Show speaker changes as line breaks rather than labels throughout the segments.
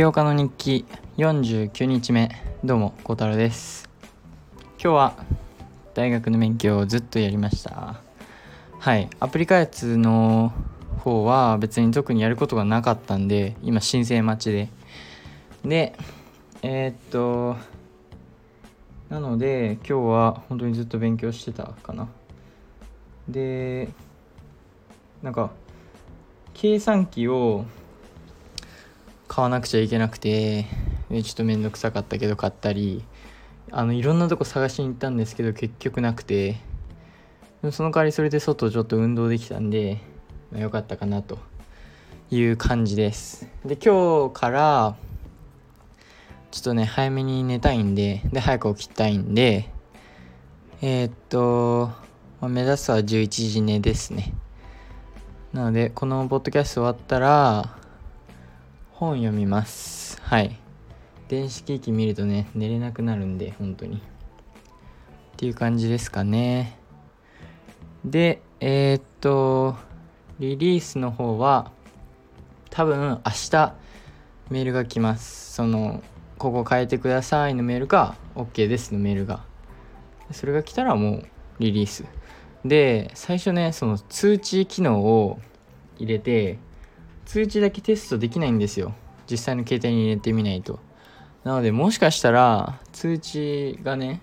業家の日記49日目。どうも孝太郎です。今日は大学の勉強をずっとやりました。はい。アプリ開発の方は別に特にやることがなかったんで今申請待ちで。でえー、っとなので今日は本当にずっと勉強してたかな。でなんか計算機を買わなくちゃいけなくてちょっと面倒くさかったけど買ったりあのいろんなとこ探しに行ったんですけど結局なくてその代わりそれで外ちょっと運動できたんで、まあ、よかったかなという感じです。で今日からちょっとね早めに寝たいんでで早く起きたいんでえー、っと、まあ、目指すは11時寝ですね。なのでこのポッドキャスト終わったら本読みます。はい。電子機器見るとね寝れなくなるんで本当に。っていう感じですかね。でえー、っとリリースの方は多分明日メールが来ます。そのここ変えてくださいのメールか OK ですのメールが。それが来たらもうリリース。で最初ねその通知機能を入れて通知だけテストできないんですよ。実際の携帯に入れてみないと。なのでもしかしたら通知がね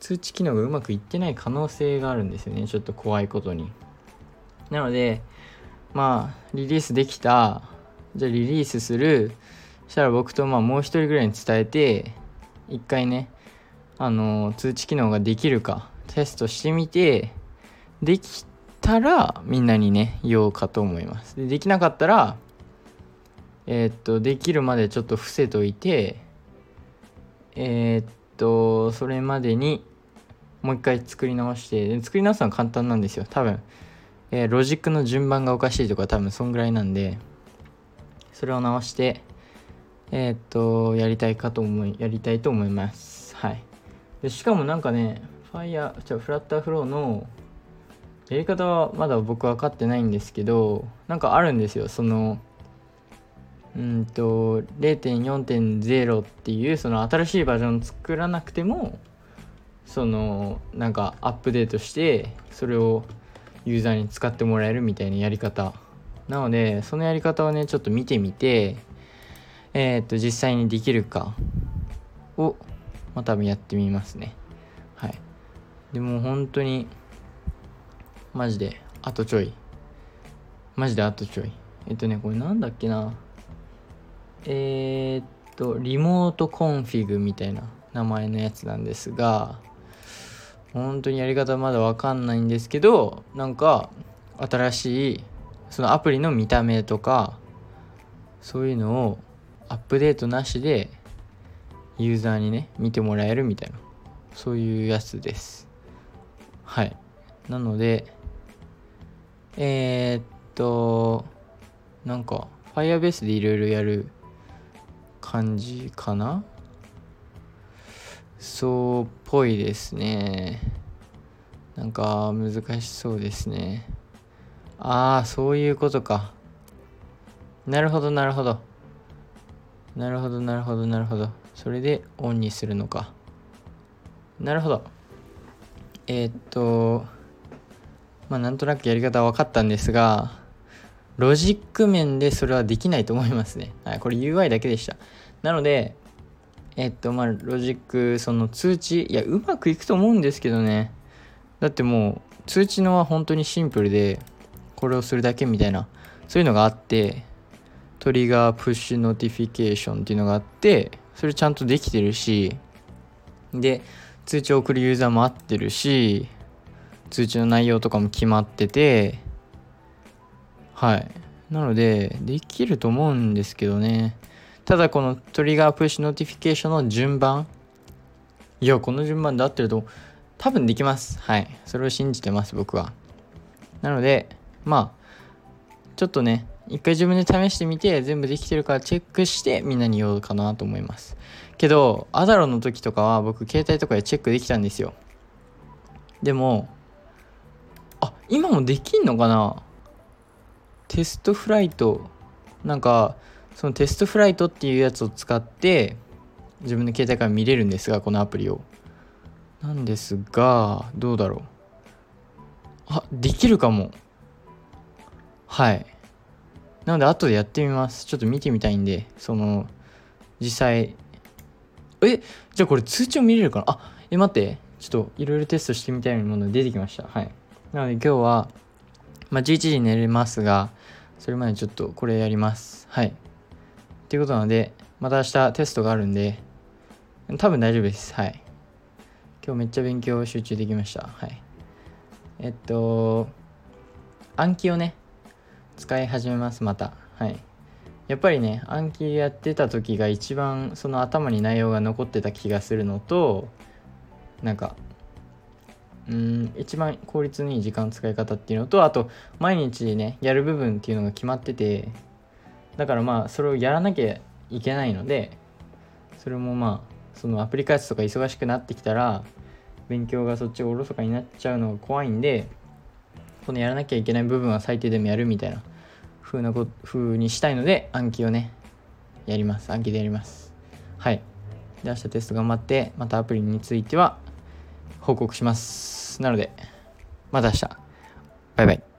通知機能がうまくいってない可能性があるんですよね。ちょっと怖いことに。なのでまあリリースできた。じゃあリリースする。したら僕とまあもう一人ぐらいに伝えて一回ねあの通知機能ができるかテストしてみてできたらみんなにね言おうかと思います。でできなかったらえー、っとできるまでちょっと伏せといてえー、っとそれまでにもう一回作り直して作り直すのは簡単なんですよ。多分、えー、ロジックの順番がおかしいとか多分そんぐらいなんでそれを直してえー、っとやりたいかと思いやりたいと思います。はい。でしかもなんかねファイヤーじゃフラッターフローのやり方はまだ僕分かってないんですけどなんかあるんですよ。そのうんと0.4.0っていうその新しいバージョン作らなくてもそのなんかアップデートしてそれをユーザーに使ってもらえるみたいなやり方。なのでそのやり方をねちょっと見てみてえー、っと実際にできるかをまあ多分やってみますね。はい。でも本当にマジであとちょい。マジであとちょい。えっとねこれなんだっけな。えー、っと Remote Config みたいな名前のやつなんですが本当にやり方まだわかんないんですけどなんか新しいそのアプリの見た目とかそういうのをアップデートなしでユーザーにね見てもらえるみたいな。そういうやつです。はい。なのでえー、っとなんか Firebase でいろいろやる感じかな？そうっぽいですね。なんか難しそうですね。ああそういうことか。なるほどなるほど。なるほどなるほどなるほど。それでオンにするのか。なるほど。えー、っとまあなんとなくやり方は分かったんですがロジック面でそれはできないと思いますね。はい、これ UI だけでした。なので、えっと、まあ、ロジック、その通知、いや、うまくいくと思うんですけどね。だってもう、通知のは本当にシンプルで、これをするだけみたいな、そういうのがあって、 Trigger Push Notification っていうのがあって、それちゃんとできてるし、で、通知を送るユーザーも合ってるし、通知の内容とかも決まってて、はい。なので、できると思うんですけどね。ただこの Trigger Push Notification の順番。いや、この順番で合ってると多分できます。はい。それを信じてます、僕は。なので、まあ、ちょっとね、一回自分で試してみて全部できてるからチェックしてみんなに言おうかなと思います。けど、アダロの時とかは僕携帯とかでチェックできたんですよ。でも、今もできんのかな？テストフライト。なんかそのテストフライトっていうやつを使って自分の携帯から見れるんですがこのアプリを。なんですがどうだろう。あできるかも。はい。なので後でやってみます。ちょっと見てみたいんでその実際。え？じゃあこれ通知を見れるかな？あえ待って。ちょっといろいろテストしてみたいなもの出てきました。はい。なので今日はまあ11時に寝れますがそれまでちょっとこれやります。はい。っていうことなのでまた明日テストがあるんで多分大丈夫です。はい。今日めっちゃ勉強集中できました。はい。えっと暗記をね使い始めますまた。はい。やっぱりね暗記やってた時が一番その頭に内容が残ってた気がするのとなんかうん一番効率のいい時間使い方っていうのとあと毎日ねやる部分っていうのが決まっててだからまあそれをやらなきゃいけないのでそれもまあそのアプリ開発とか忙しくなってきたら勉強がそっちおろそかになっちゃうのが怖いんでこのやらなきゃいけない部分は最低でもやるみたいな風なこ風にしたいので暗記をねやります。暗記でやります。はい。で明日テスト頑張ってまたアプリについては報告します。なのでまた明日。バイバイ。